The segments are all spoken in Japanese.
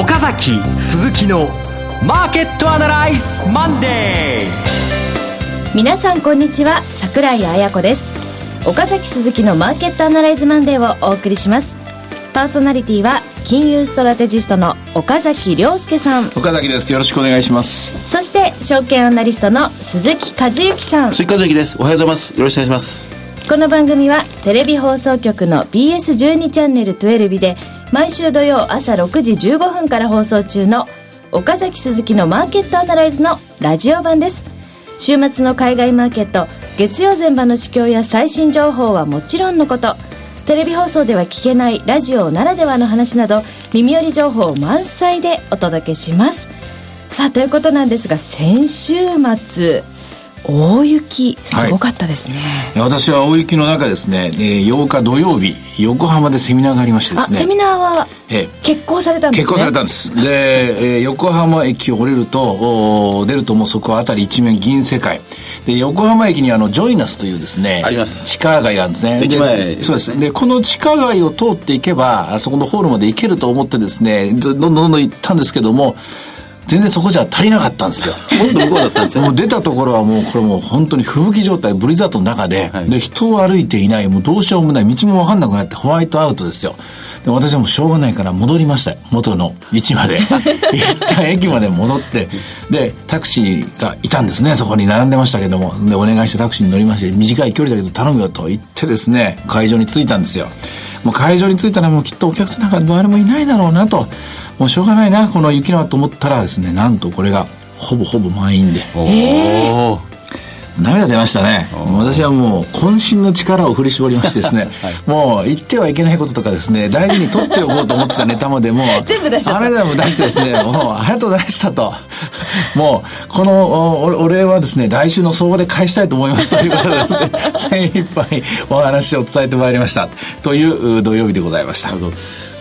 岡崎鈴木のマーケットアナライズマンデー。皆さんこんにちは櫻井彩子です。岡崎鈴木のマーケットアナライズマンデーをお送りします。パーソナリティは金融ストラテジストの岡崎良介さん。岡崎です。よろしくお願いします。そして証券アナリストの鈴木一之さん。鈴木一之です。おはようございます。よろしくお願いします。この番組はテレビ放送局の BS12 チャンネル12で毎週土曜朝6時15分から放送中の岡崎鈴木のマーケットアナライズのラジオ版です。週末の海外マーケット月曜前場の市況や最新情報はもちろんのこと。テレビ放送では聞けないラジオならではの話など耳寄り情報満載でお届けします。さあということなんですが先週末大雪すごかったですね、はい、私は大雪の中ですね、えー、8日土曜日横浜でセミナーがありましてですね。セミナーは決行されたんですね、決行されたんです。で、えー、横浜駅を降りるとお出るともうそこは辺り一面銀世界。で横浜駅にあのジョイナスというですねあります。地下街があるんですね。駅前。そうです。でこの地下街を通っていけばあそこのホールまで行けると思ってですねどんどんどんどん行ったんですけども全然そこじゃ足りなかったんですよ。もっと向こうだったんですよ。もう出たところはもうこれもう本当に吹雪状態、ブリザートの中で、はい、で、人を歩いていない、もうどうしようもない、道もわかんなくなってホワイトアウトですよ。で、私はもうしょうがないから戻りました元の位置まで。一旦駅まで戻って、で、タクシーがいたんですね、そこに並んでましたけども。で、お願いしてタクシーに乗りまして、短い距離だけど頼むよと言ってですね、会場に着いたんですよ。もう会場に着いたらもうきっとお客さんなんか誰もいないだろうなと。もうしょうがないな、この雪のと思ったらですね、なんとこれがほぼほぼ満員で。えー涙出ましたね。私はもう渾身の力を振り絞りましてですね、はい、もう言ってはいけないこととかですね、大事に取っておこうと思ってたネタまでも、全部出しちゃった。あれでも出してですね、もうありがとうございましたと。もう、このお礼はですね、来週の相場で返したいと思いますということでですね、精一杯お話を伝えてまいりました。という土曜日でございました。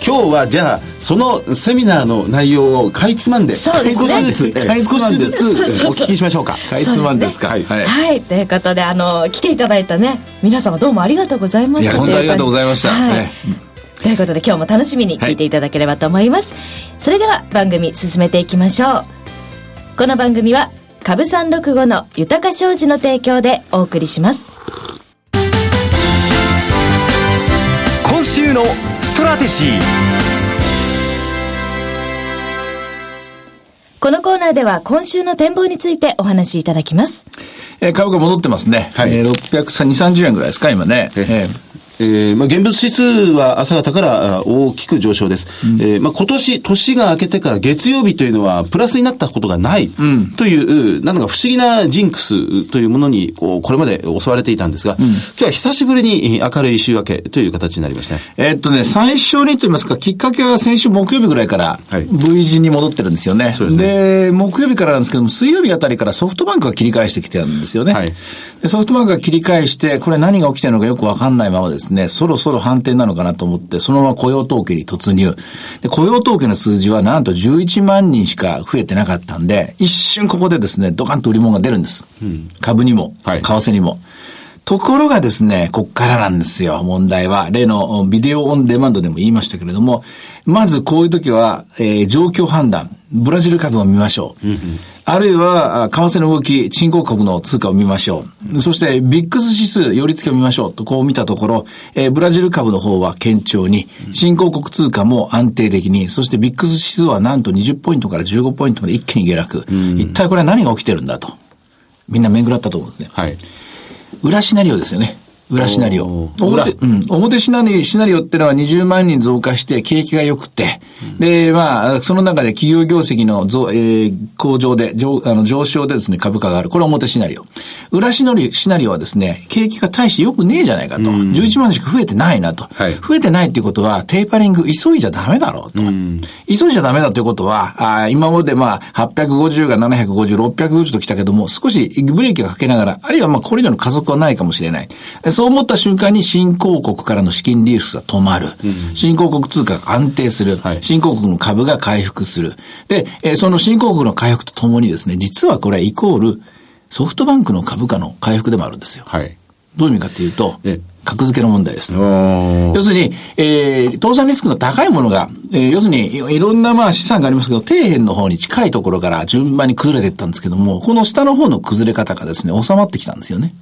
今日はじゃあそのセミナーの内容をかいつまんで少しずつ、少しずつお聞きしましょうかかいつまんですか、はい、はい、ということであの来ていただいたね皆様どうもありがとうございました。いや本当ありがとうございました、はい、ということで今日も楽しみに聞いていただければと思います、はい、それでは番組進めていきましょう。この番組は株三六五の豊か商事の提供でお送りします。今週のストラテジーこのコーナーでは今週の展望についてお話しいただきます。えー、株価戻ってますね。はい、えー、630円ぐらいですか、今ね。えーえー、まあ、現物指数は朝方から大きく上昇です。うん、えー、まあ、今年、年が明けてから月曜日というのはプラスになったことがないという、うん、なんか不思議なジンクスというものに、こう、これまで襲われていたんですが、うん、今日は久しぶりに明るい週明けという形になりましたね。えー、っとね、最初にと言いますか、きっかけは先週木曜日ぐらいから V 字に戻ってるんですよね。はい、で、ね、木曜日からなんですけども、水曜日あたりからソフトバンクが切り返してきてるんですよね。はい、ソフトバンクが切り返して、これ何が起きてるのかよくわかんないままですね、そろそろ反転なのかなと思って、そのまま雇用統計に突入。で、雇用統計の数字はなんと11万人しか増えてなかったんで、一瞬ここでですね、ドカンと売り物が出るんです。うん、株にも、為替にも。ところがですね、こっからなんですよ、問題は。例のビデオオンデマンドでも言いましたけれども、まずこういう時は、えー、状況判断、ブラジル株を見ましょう。うんうんあるいは、為替の動き、新興国の通貨を見ましょう。そして、ビックス指数、寄り付きを見ましょう。と、こう見たところ、えー、ブラジル株の方は堅調に、新興国通貨も安定的に、そしてビックス指数はなんと20ポイントから15ポイントまで一気に下落。一体これは何が起きてるんだと。みんな巡ったと思うんですね。はい。裏シナリオですよね。裏シナリオ。表、うん。表シナリオ、シナリオってのは20万人増加して景気が良くて、うん、で、まあ、その中で企業業績の増、えー、向上で、上、あの、上昇でですね、株価がある。これは表シナリオ。裏シナリオ、シナリオはですね、景気が大して良くねえじゃないかと。うん、11万人しか増えてないなと。はい、増えてないっていうことは、テーパリング急いじゃダメだろうと。うん、急いじゃダメだということは、あ今までまあ、850が750、650と来たけども、少しブレーキがかけながら、あるいはまあ、これ以上の加速はないかもしれない。そう思った瞬間に新興国からの資金流出が止まる。うん、新興国通貨が安定する。はい、新興国の株が回復する。で、えー、その新興国の回復とともにですね、実はこれイコールソフトバンクの株価の回復でもあるんですよ。はい、どういう意味かっていうと、格付けの問題です。要するに、えー、倒産リスクの高いものが、えー、要するにいろんなまあ資産がありますけど、底辺の方に近いところから順番に崩れていったんですけども、この下の方の崩れ方がですね、収まってきたんですよね。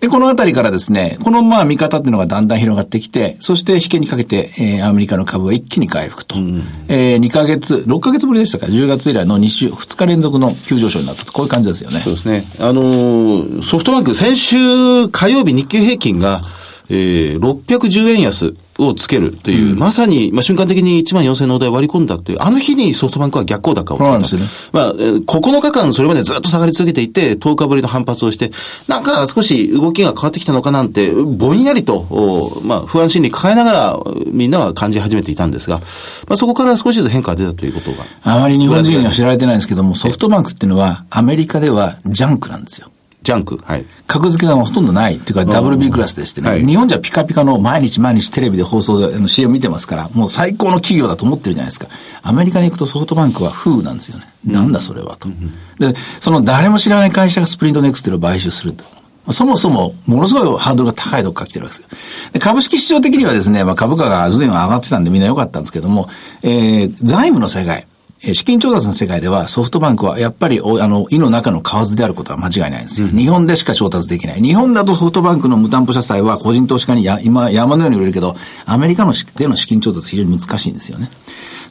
で、このあたりからですね、このまあ見方っていうのがだんだん広がってきて、そして引けにかけて、えー、アメリカの株は一気に回復と。うん、えー、2ヶ月、6ヶ月ぶりでしたか、10月以来の2週、2日連続の急上昇になったと、こういう感じですよね。そうですね。あのー、ソフトバンク、先週火曜日日経平均が、えー、610円安をつけるという、うん、まさに、まあ、瞬間的に1万4000のお題割り込んだっていう、あの日にソフトバンクは逆行高をつけた。ですね。まあ、9日間それまでずっと下がり続けていて、10日ぶりの反発をして、なんか少し動きが変わってきたのかなんて、ぼんやりと、まあ、不安心理抱えながら、みんなは感じ始めていたんですが、まあ、そこから少しずつ変化が出たということが。あまり日本人には知られてないんですけども、ソフトバンクっていうのは、アメリカではジャンクなんですよ。ジャンク。はい。格付けがほとんどない。っていうか、WB クラスでしてね、はい、日本じゃピカピカの毎日毎日テレビで放送で、の CM 見てますから、もう最高の企業だと思ってるじゃないですか。アメリカに行くとソフトバンクは風なんですよね。なんだそれはと。で、その誰も知らない会社がスプリントネクステルを買収すると。そもそも、ものすごいハードルが高いとこから来てるわけですで株式市場的にはですね、まあ、株価が随分上がってたんでみんな良かったんですけども、えー、財務の世界、資金調達の世界ではソフトバンクはやっぱりあの、胃の中の蛙であることは間違いないんですよ。うん、日本でしか調達できない。日本だとソフトバンクの無担保社債は個人投資家にや今山のように売れるけど、アメリカのでの資金調達非常に難しいんですよね。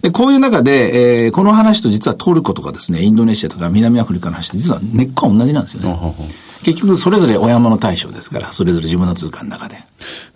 で、こういう中で、えー、この話と実はトルコとかですね、インドネシアとか南アフリカの話って実は根っこは同じなんですよね。結局それぞれお山の対象ですから、それぞれ自分の通貨の中で。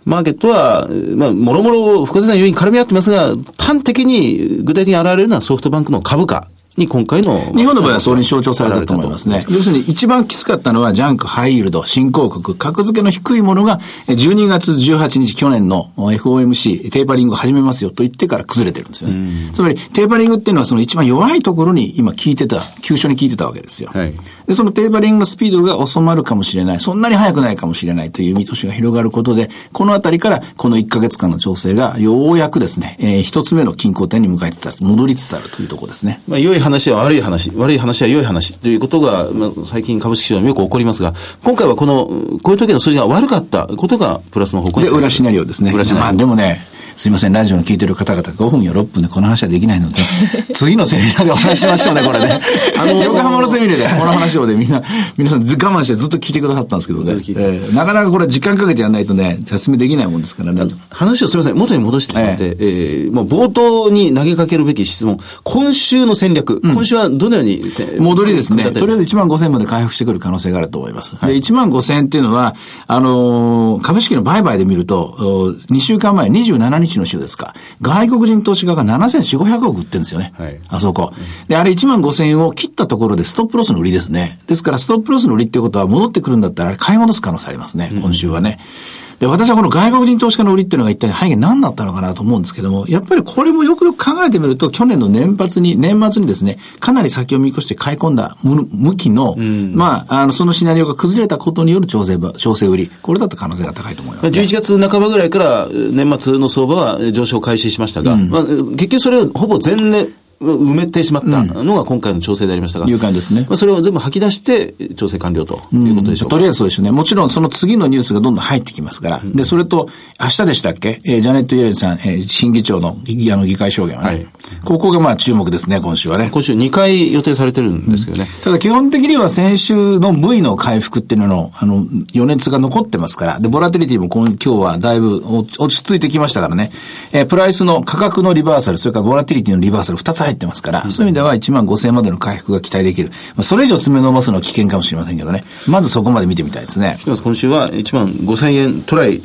マーケットは、まあ、もろもろ複雑な要因絡み合ってますが、端的に具体的に現れるのはソフトバンクの株価に今回の。日本の場合はそれに象徴されたと思いますね。要するに一番きつかったのはジャンク、ハイイールド、新興国、格付けの低いものが12月18日去年の FOMC、テーパリングを始めますよと言ってから崩れてるんですよね。つまりテーパリングっていうのはその一番弱いところに今聞いてた、急所に聞いてたわけですよ。はい、で、そのテーパリングのスピードが収まるかもしれない、そんなに速くないかもしれないという見通しが広がることで、このあたりからこの1ヶ月間の調整がようやくですね、えー、一つ目の均衡点に向かいつつある、戻りつつあるというところですね。まあ、良い話は悪い話、悪い話は良い話ということが、まあ、最近株式市場によく起こりますが、今回はこの、こういう時の数字が悪かったことがプラスの方向にで、裏シナリオですね。裏シナリオ。まあ、でもね、すいません、ラジオの聞いてる方々5分や6分でこの話はできないので、次のセミナーでお話しましょうね、これね。あのー、横浜のセミナーでこの話をでみんな、皆さん我慢してずっと聞いてくださったんですけどね。えー、なかなかこれ時間かけてやらないとね、説明できないもんですからね。話をすみません、元に戻してしまって、えー、えー、もう冒頭に投げかけるべき質問。今週の戦略、うん、今週はどのように戻りですね。とりあえず1万5000まで回復してくる可能性があると思います。はい、で1万5000っていうのは、あのー、株式の売買で見ると、2週間前、27日の週ですか。外国人投資家が7400、500億売ってるんですよね。はい。あそこ。で、あれ1万5000円を切ったところでストップロスの売りですね。ですからストップロスの売りっていうことは戻ってくるんだったら買い戻す可能性ありますね。今週はね。うんで、私はこの外国人投資家の売りっていうのが一体背景何だったのかなと思うんですけども、やっぱりこれもよくよく考えてみると、去年の年末に、年末にですね、かなり先を見越して買い込んだ向きの、うん、まあ、あの、そのシナリオが崩れたことによる調整、調整売り、これだった可能性が高いと思います、ね。11月半ばぐらいから年末の相場は上昇開始しましたが、うん、まあ、結局それをほぼ前年、埋めてしまったのが今回の調整でありましたが。いう感じですね。まあ、それを全部吐き出して調整完了ということでしょうか、うん、とりあえずそうですね。もちろんその次のニュースがどんどん入ってきますから。うん、で、それと、明日でしたっけ、えー、ジャネット・イエレンさん、えー、新議長のあの議会証言はね。はい、ここがまあ注目ですね、今週はね。今週2回予定されてるんですけどね。うん、ただ基本的には先週の V の回復っていうのの、あの、余熱が残ってますから。で、ボラテリティも今今日はだいぶ落ち着いてきましたからね。えー、プライスの価格のリバーサル、それからボラテリティのリバーサル2つ入ってますから。うんいう意味では1万5000円までの回復が期待できる。まあ、それ以上詰め伸ばすのは危険かもしれませんけどね。まずそこまで見てみたいですね。今週は1万5000円トライ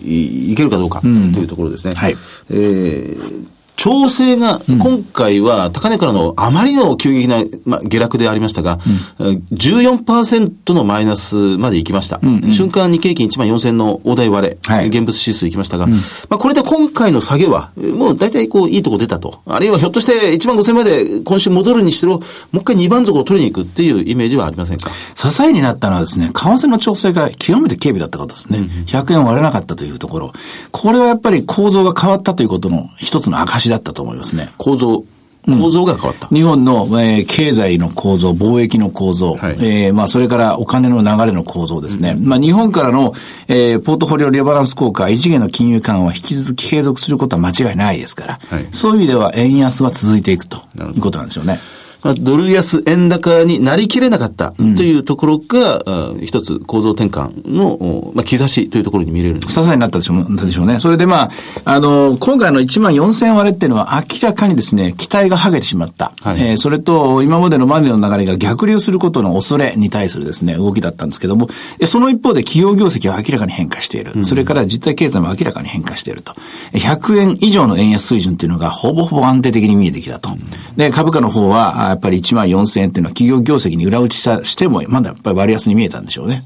いけるかどうかというところですね。うん、はい。えー調整が、今回は高値からのあまりの急激な、まあ、下落でありましたが、うん、14%のマイナスまで行きました。うんうん、瞬間日経平均1万4000の大台割れ、はい、現物指数行きましたが、うん、まあ、これで今回の下げは、もう大体こう、いいとこ出たと。あるいはひょっとして1万5000まで今週戻るにしろ、もう一回2番底を取りに行くっていうイメージはありませんか？支えになったのはですね、為替の調整が極めて軽微だったことですね。うん、100円割れなかったというところ。これはやっぱり構造が変わったということの一つの証だったと思いますね。構造構造が変わった。うん、日本の、えー、経済の構造、貿易の構造、はい、えー、まあ、それからお金の流れの構造ですね。うん、まあ、日本からの、えー、ポートフォリオレバランス効果、異次元の金融緩和は引き続き継続することは間違いないですから、はい、そういう意味では円安は続いていくということなんでしょうね。まあ、ドル安円高になりきれなかったというところが、うん、一つ構造転換の、まあ、兆しというところに見れる支えになったでしょうでしょうね。それでまあ、あの、今回の1万4000割れっていうのは明らかにですね、期待が剥げてしまった。はい、えー、それと、今までのマネーの流れが逆流することの恐れに対するですね、動きだったんですけども、その一方で企業業績は明らかに変化している。うん、それから実体経済も明らかに変化していると。100円以上の円安水準っていうのがほぼほぼ安定的に見えてきたと。で、株価の方は、やっぱり1万4000円っていうのは企業業績に裏打ちしても、まだやっぱり割安に見えたんでしょうね。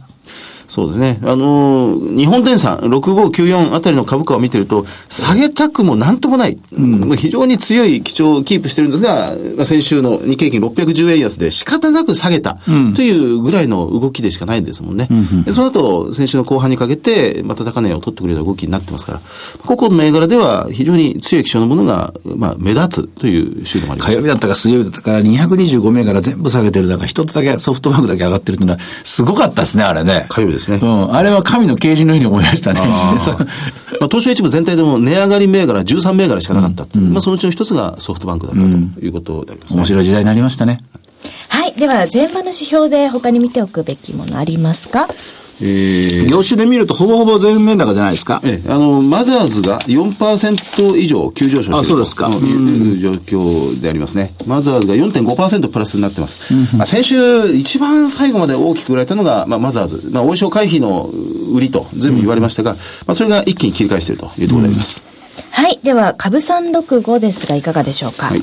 そうですね。あのー、日本電産6594あたりの株価を見てると、下げたくもなんともない。うん、非常に強い基調をキープしてるんですが、まあ、先週の日経平均610円安で仕方なく下げたというぐらいの動きでしかないんですもんね。うん、その後、先週の後半にかけて、また高値を取ってくれた動きになってますから、個々の銘柄では非常に強い基調のものが、まあ、目立つという週でもあります。火曜日だったか水曜日だったか、225銘柄全部下げてるだから、一つだけソフトバンクだけ上がってるっていうのは、すごかったですね、あれね。火曜日ですね。うん。あれは神の啓示のように思いましたね。まあ、東証一部全体でも値上がり銘柄13銘柄しかなかった。うん、まあ、そのうちの一つがソフトバンクだったということであります、ね、面白い時代になりましたね。はい。では、前場の指標で他に見ておくべきものありますか？えー、業種で見るとほぼほぼ全面高じゃないですか？ええ、あの、マザーズが4%以上急上昇しているあ、そうですか。という状況でありますね。マザーズが4.5%プラスになってます。まあ、先週、一番最後まで大きく売られたのが、まあ、マザーズ。まあ、王将回避の売りと全部言われましたが、まあ、それが一気に切り返しているというところであります。はい。では、株365ですが、いかがでしょうか？はい。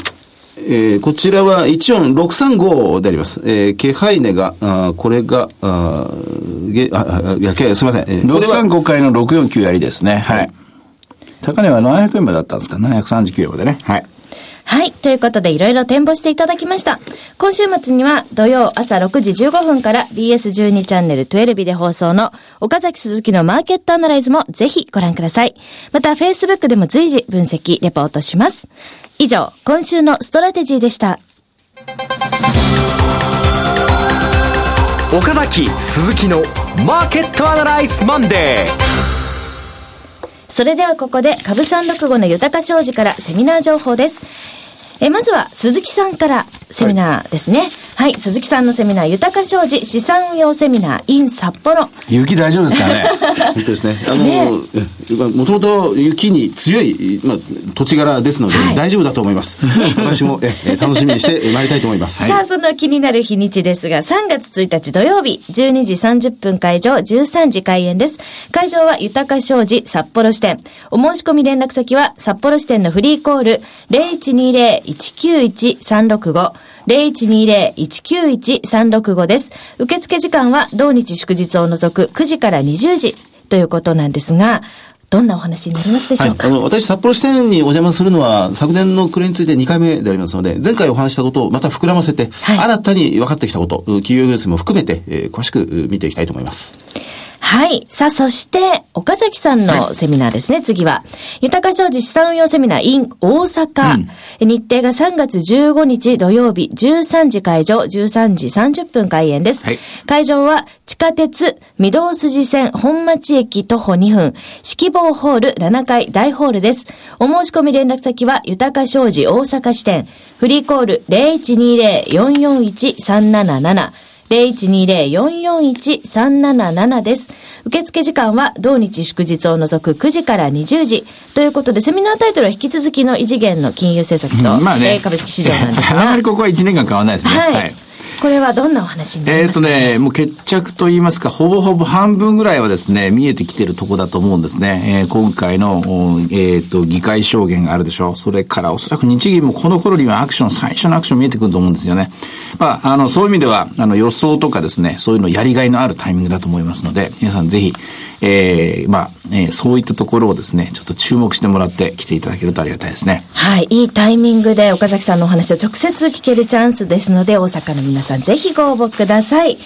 えー、こちらは14635であります。えー、気配値が、あこれが、あげあいや、すみません。えー、635回の649やりですね。はい。高値は700円までだったんですか ?739 円までね。はい。はい。ということで、いろいろ展望していただきました。今週末には、土曜朝6時15分から BS12 チャンネル12で放送の岡崎鈴木のマーケットアナライズもぜひご覧ください。また、Facebook でも随時分析、レポートします。以上、今週のストラテジーでした。岡崎鈴木のマーケットアナライズマンデーそれではここで株三六五の豊か商事からセミナー情報です。えまずは鈴木さんからセミナーですね。はいはい、鈴木さんのセミナー、豊か商事資産運用セミナー in 札幌。雪大丈夫ですかね？本当ですね。あの、もともと雪に強い、まあ、土地柄ですので、はい、大丈夫だと思います。私もえ楽しみにしてまいりたいと思います。さあ、その気になる日にちですが、3月1日土曜日、12時30分会場、13時開演です。会場は豊か商事札幌支店。お申し込み連絡先は、札幌支店のフリーコール0120-191-365 0120-191-365です。受付時間は同日祝日を除く9時から20時ということなんですが、どんなお話になりますでしょうか、はい、あの、私、札幌支店にお邪魔するのは、昨年の暮れについて2回目でありますので、前回お話したことをまた膨らませて、はい、新たに分かってきたこと、企業様も含めて、えー、詳しく見ていきたいと思います。はい。さあ、そして、岡崎さんのセミナーですね、はい、次は。豊か商事資産運用セミナー in 大阪。うん、日程が3月15日土曜日、13時会場、13時30分開演です。はい、会場は、地下鉄、御堂筋線本町駅徒歩2分、式房ホール7階大ホールです。お申し込み連絡先は、豊か商事大阪支店、フリーコール0120-441-377 0120-441-377です。受付時間は同日祝日を除く9時から20時。ということで、セミナータイトルは引き続きの異次元の金融政策と、うん、まあね、株式市場なんですが。あまりここは1年間変わらないですね。はい、はいこれはどんなお話になりますか、えっ、ー、とね、もう決着と言いますか、ほぼほぼ半分ぐらいはですね、見えてきてるとこだと思うんですね。えー、今回の、えっ、ー、と、議会証言があるでしょう。それからおそらく日銀もこの頃にはアクション、最初のアクション見えてくると思うんですよね。まあ、あの、そういう意味では、あの、予想とかですね、そういうのやりがいのあるタイミングだと思いますので、皆さんぜひ、えー、まあ、えー、そういったところをですね、ちょっと注目してもらって来ていただけるとありがたいですね。はい。いいタイミングで岡崎さんのお話を直接聞けるチャンスですので、大阪の皆さんさんぜひご応募ください。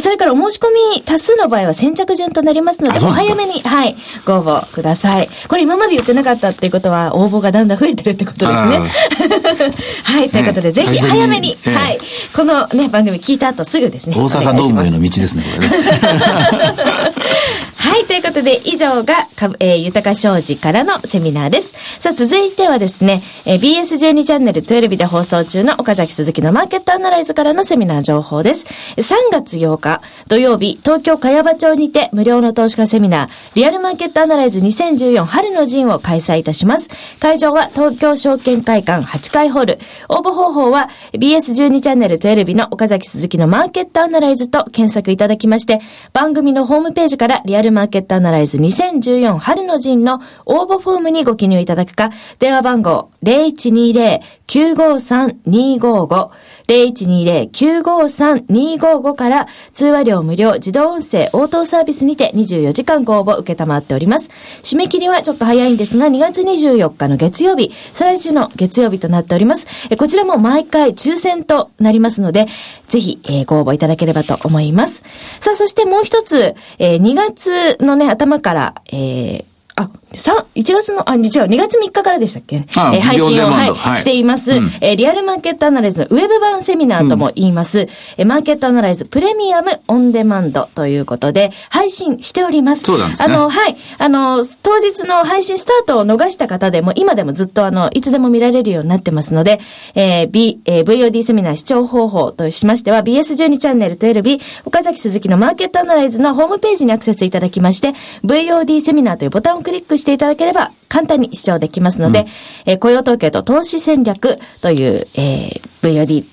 それからお申し込み多数の場合は先着順となりますので、お早めに、はい、ご応募ください。これ今まで言ってなかったっていうことは、応募がだんだん増えてるってことですね。はい、ということで、ぜひ早めに、はい、このね、番組聞いた後すぐですね。大阪ドームへの道ですね、これね。はい、ということで、以上が、かえー、豊か商事からのセミナーです。さあ、続いてはですね、えー、BS12 チャンネル12で放送中の岡崎鈴木のマーケットアナライズからのセミナー情報です。3月8日、土曜日、東京茅場町にて無料の投資家セミナー、リアルマーケットアナライズ2014春の陣を開催いたします。会場は東京証券会館8階ホール。応募方法は BS12 チャンネル12の岡崎鈴木のマーケットアナライズと検索いただきまして、番組のホームページからリアルマーケットアナライズ2014春の陣の応募フォームにご記入いただくか、電話番号0120-953-255 0120-953-255から通話料無料自動音声応答サービスにて24時間ご応募受けたまっております。締め切りはちょっと早いんですが、2月24日の月曜日、再来週の月曜日となっております。こちらも毎回抽選となりますので、ぜひ、ご応募いただければと思います。さあ、そしてもう一つ、えー、2月のね、頭から、えー、あ、三1月の、あ、違う、2月3日からでしたっけ、えー、配信を、はい、はい、しています、うん、えー、リアルマーケットアナライズのウェブ版セミナーとも言います、うん、えー、マーケットアナライズプレミアムオンデマンドということで、配信しております。そうなんですね。あの、はい、あの、当日の配信スタートを逃した方でも、今でもずっとあの、いつでも見られるようになってますので、えー、B、えー、VOD セミナー視聴方法としましては、BS12 チャンネル12、岡崎鈴木のマーケットアナライズのホームページにアクセスいただきまして、VOD セミナーというボタンをクリックしていただければ、簡単に視聴できますので、うん、えー、雇用統計と投資戦略という、えー、VOD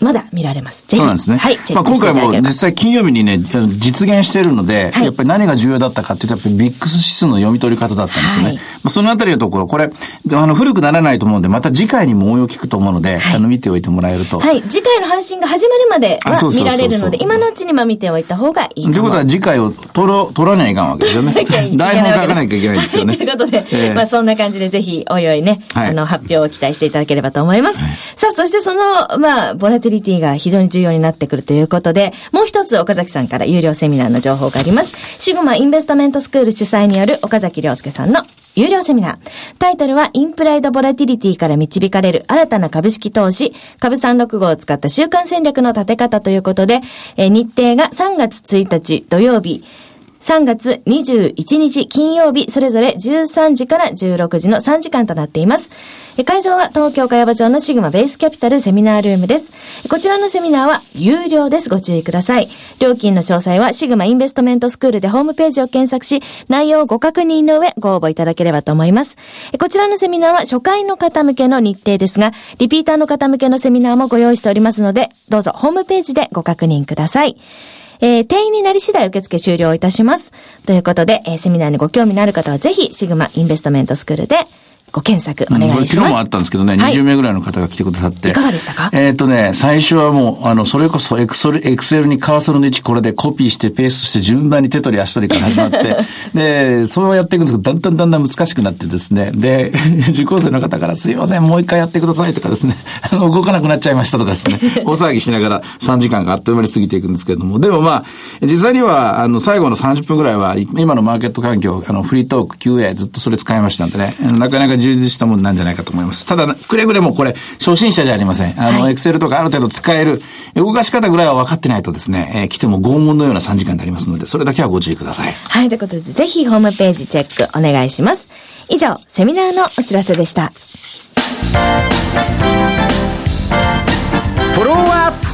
まだ見られます。ぜひ。そうなんですね。はい。まあ今回も実際金曜日にね、実現しているので、はい、やっぱり何が重要だったかっていうと、やっぱりビックス指数の読み取り方だったんですよね。はい、まあそのあたりのところ、これ、あの、古くならないと思うんで、また次回にも応用聞くと思うので、はい、あの、見ておいてもらえると。はい。次回の配信が始まるまでは見られるので、今のうちにま見ておいた方がいいということは次回を取ろ、取らないかんわけですよね。台本書かなきゃいけないんですよね。ということで、えー、まあそんな感じでぜひ、おいおいね、あの、発表を期待していただければと思います。さあ、そしてその、まあ、ボラティリティが非常に重要になってくるということで、もう一つ岡崎さんから有料セミナーの情報があります。シグマインベストメントスクール主催による岡崎亮介さんの有料セミナー。タイトルは、インプライドボラティリティから導かれる新たな株式投資、株365を使った週間戦略の立て方ということで、え日程が3月1日土曜日、3月21日金曜日、それぞれ13時から16時の3時間となっています。会場は東京茅場町のシグマベースキャピタルセミナールームです。こちらのセミナーは有料です。ご注意ください。料金の詳細はシグマインベストメントスクールでホームページを検索し、内容をご確認の上ご応募いただければと思います。こちらのセミナーは初回の方向けの日程ですが、リピーターの方向けのセミナーもご用意しておりますので、どうぞホームページでご確認ください。えー、定員になり次第受付終了いたします。ということで、えー、セミナーにご興味のある方はぜひ、シグマインベストメントスクールでご検索お願いします。昨日もあったんですけどね、はい、20名ぐらいの方が来てくださって。いかがでしたか？えっ、とね、最初はもう、あの、それこそエクソル、エクセルにカーソルの位置これでコピーしてペーストして順番に手取り足取りから始まって、で、それをやっていくんですけど、だんだんだんだん難しくなってですね、で、受講生の方からすいません、もう一回やってくださいとかですね、あの、動かなくなっちゃいましたとかですね、大騒ぎしながら3時間があっという間に過ぎていくんですけれども、でもまあ、実際には、あの、最後の30分ぐらいは、今のマーケット環境、あの、フリートーク QA ずっとそれ使いましたんでね、なかなか充実したもんなんじゃないかと思います。ただ、くれぐれもこれ、初心者じゃありません。あの、エクセルとかある程度使える、動かし方ぐらいは分かってないとですね、えー、来ても拷問のような3時間になりますので、それだけはご注意ください。はい、ということで、ぜひホームページチェックお願いします。以上、セミナーのお知らせでした。フォローアップ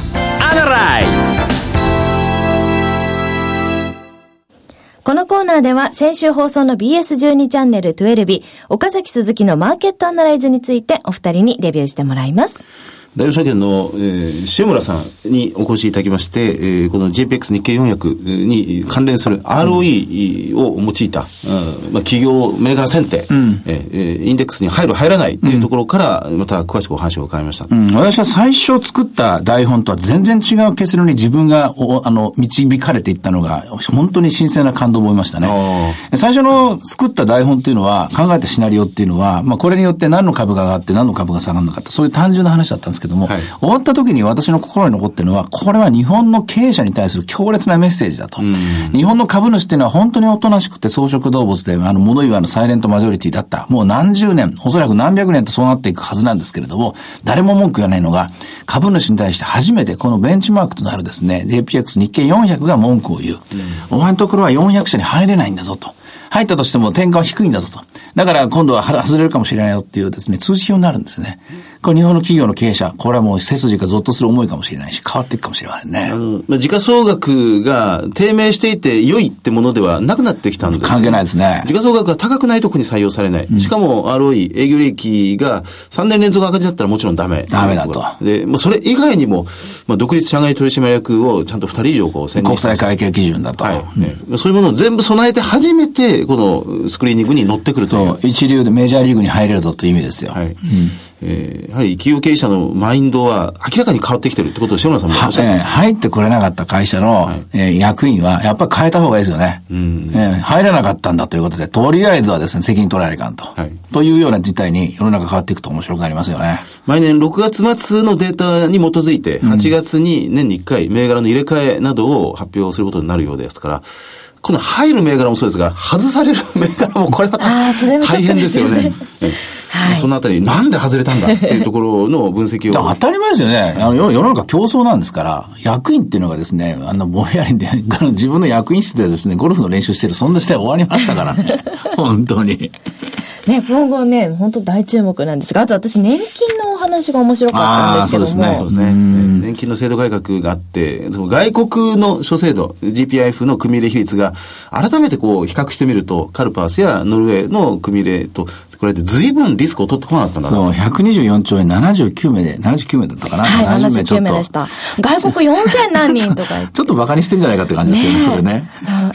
アナライズこのコーナーでは先週放送の BS12 チャンネル12日、岡崎鈴木のマーケットアナライズについてお二人にレビューしてもらいます。大和証券の、えー、塩村さんにお越しいただきまして、えー、この JPX 日経400に関連する ROE を用いた、うんまあ、企業銘柄選定、うん、えー、インデックスに入る入らないっていうところから、また詳しくお話を伺いました、うん、私は最初作った台本とは全然違う結論に自分がおあの導かれていったのが、本当に新鮮な感動を覚えましたね。最初の作った台本っていうのは、考えたシナリオっていうのは、まあ、これによって何の株が上がって何の株が下がるのかって、そういう単純な話だったんですけども、はい、終わった時に私の心に残ってるのは、これは日本の経営者に対する強烈なメッセージだと。日本の株主っていうのは本当におとなしくて草食動物で、あの、物言わぬサイレントマジョリティだった。もう何十年、おそらく何百年とそうなっていくはずなんですけれども、誰も文句言わないのが、株主に対して初めてこのベンチマークとなるですね、JPX 日経400が文句を言う。お前のところは400社に入れないんだぞと。入ったとしても転換は低いんだぞと。だから今度は外れるかもしれないよっていうですね、通知表になるんですね。これ日本の企業の経営者、これはもう背筋がゾッとする思いかもしれないし、変わっていくかもしれませんね。あの、時価総額が低迷していて良いってものではなくなってきたんです、ね、関係ないですね。時価総額が高くないとこに採用されない。うん、しかも ROE、営業利益が3年連続赤字だったらもちろんダメ。ダメだと。で、もうそれ以外にも、まあ、独立社外取締役をちゃんと2人以上こう選国際会計基準だと。はい、うん、そういうものを全部備えて初めて、このスクリーニングに乗ってくると。一流でメジャーリーグに入れるぞという意味ですよ。はい。うんえー、やはり企業経営者のマインドは明らかに変わってきてるってことを塩野さんもおっしゃって、えー、入ってこれなかった会社の、はい、えー、役員はやっぱり変えた方がいいですよね。うん、えー、入れなかったんだということで、とりあえずはですね、責任取られかんと。はい、というような事態に世の中変わっていくと面白くなりますよね。毎年6月末のデータに基づいて、8月に年に1回銘柄の入れ替えなどを発表することになるようですから、この入る銘柄もそうですが、外される銘柄もこれまた大変ですよね。はい、そのあたり、なんで外れたんだっていうところの分析を。当たり前ですよね。あの世の中競争なんですから、役員っていうのがですね、あの、ぼんやりで、自分の役員室でですね、ゴルフの練習してる、そんな時代終わりましたからね。本当に。ね、今後ね、本当大注目なんですが、あと私、年金のお話が面白かったんですけども。そうですね。年金の制度改革があって、外国の諸制度、GPIF の組入れ比率が、改めてこう、比較してみると、カルパースやノルウェーの組入れとこれで随分リスクを取ってこなかったんだそう、124兆円79名で、79名だったかな？はい、79名でした。外国4000何人とかちょっと馬鹿にしてんじゃないかって感じですよね、それね。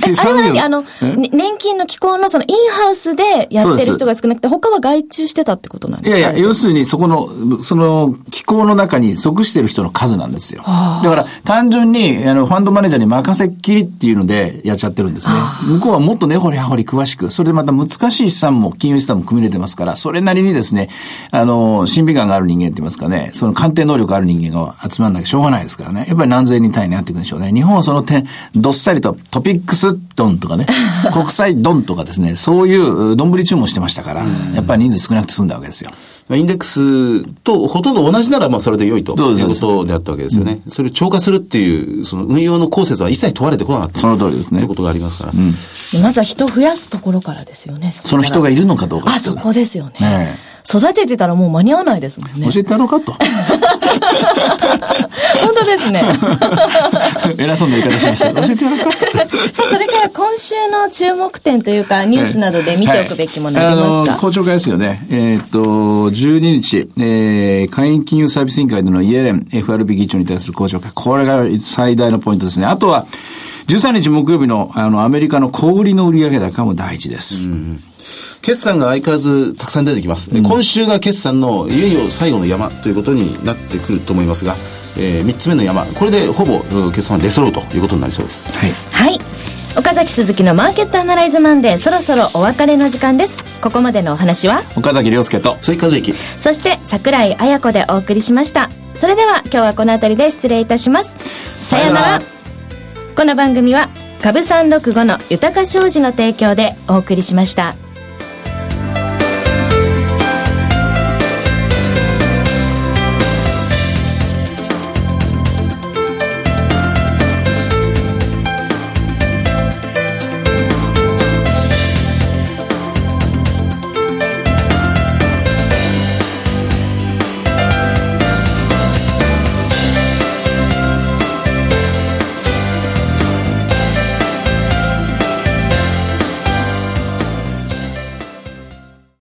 え、あれは何あの、年金の機構のそのインハウスでやってる人が少なくて、他は外注してたってことなんですか？いやいや、要するにそこの、その機構の中に属してる人の数なんですよ。だから、単純に、あの、ファンドマネージャーに任せっきりっていうのでやっちゃってるんですね。向こうはもっと根掘り葉掘り詳しく、それでまた難しい資産も、金融資産も組み入れてますから、それなりにですね、あの、審美眼がある人間って言いますかね、その鑑定能力ある人間が集まらなきゃしょうがないですからね。やっぱり何千人単位になっていくんでしょうね。日本はその点、どっさりとトピックスドンとかね、国際ドンとかですね、そういう丼注文してましたから、やっぱり人数少なくて済んだわけですよ。インデックスとほとんど同じなら、まあそれで良いということであったわけですよね。それを超過するっていう、その運用の公設は一切問われてこなかった。その通りですね。ということがありますから。まずは人を増やすところからですよね。その人がいるのかどうか、あ、そこですよね。ね育ててたらもう間に合わないですもんね。教えてやろうかと。本当ですね。偉そうな言い方しました。教えてやろ うかさあ、それから今週の注目点というか、ニュースなどで見ておくべきものありますか、はい、公聴会ですよね。えー、っと、12日、えー、会員金融サービス委員会でのイエレン FRB 議長に対する公聴会。これが最大のポイントですね。あとは、13日木曜日のあのアメリカの小売りの売上高も大事です。うん決算が相変わらずたくさん出てきます。うん、今週が決算のいよいよ最後の山ということになってくると思いますが、えー、3つ目の山、これでほぼ決算は出揃うということになりそうです。はい。はい。岡崎鈴木のマーケットアナライズマンデーそろそろお別れの時間です。ここまでのお話は？岡崎亮介と鈴木和之そして櫻井彩子でお送りしました。それでは今日はこの辺りで失礼いたします。さようなら。この番組は株三六五の豊か商事の提供でお送りしました。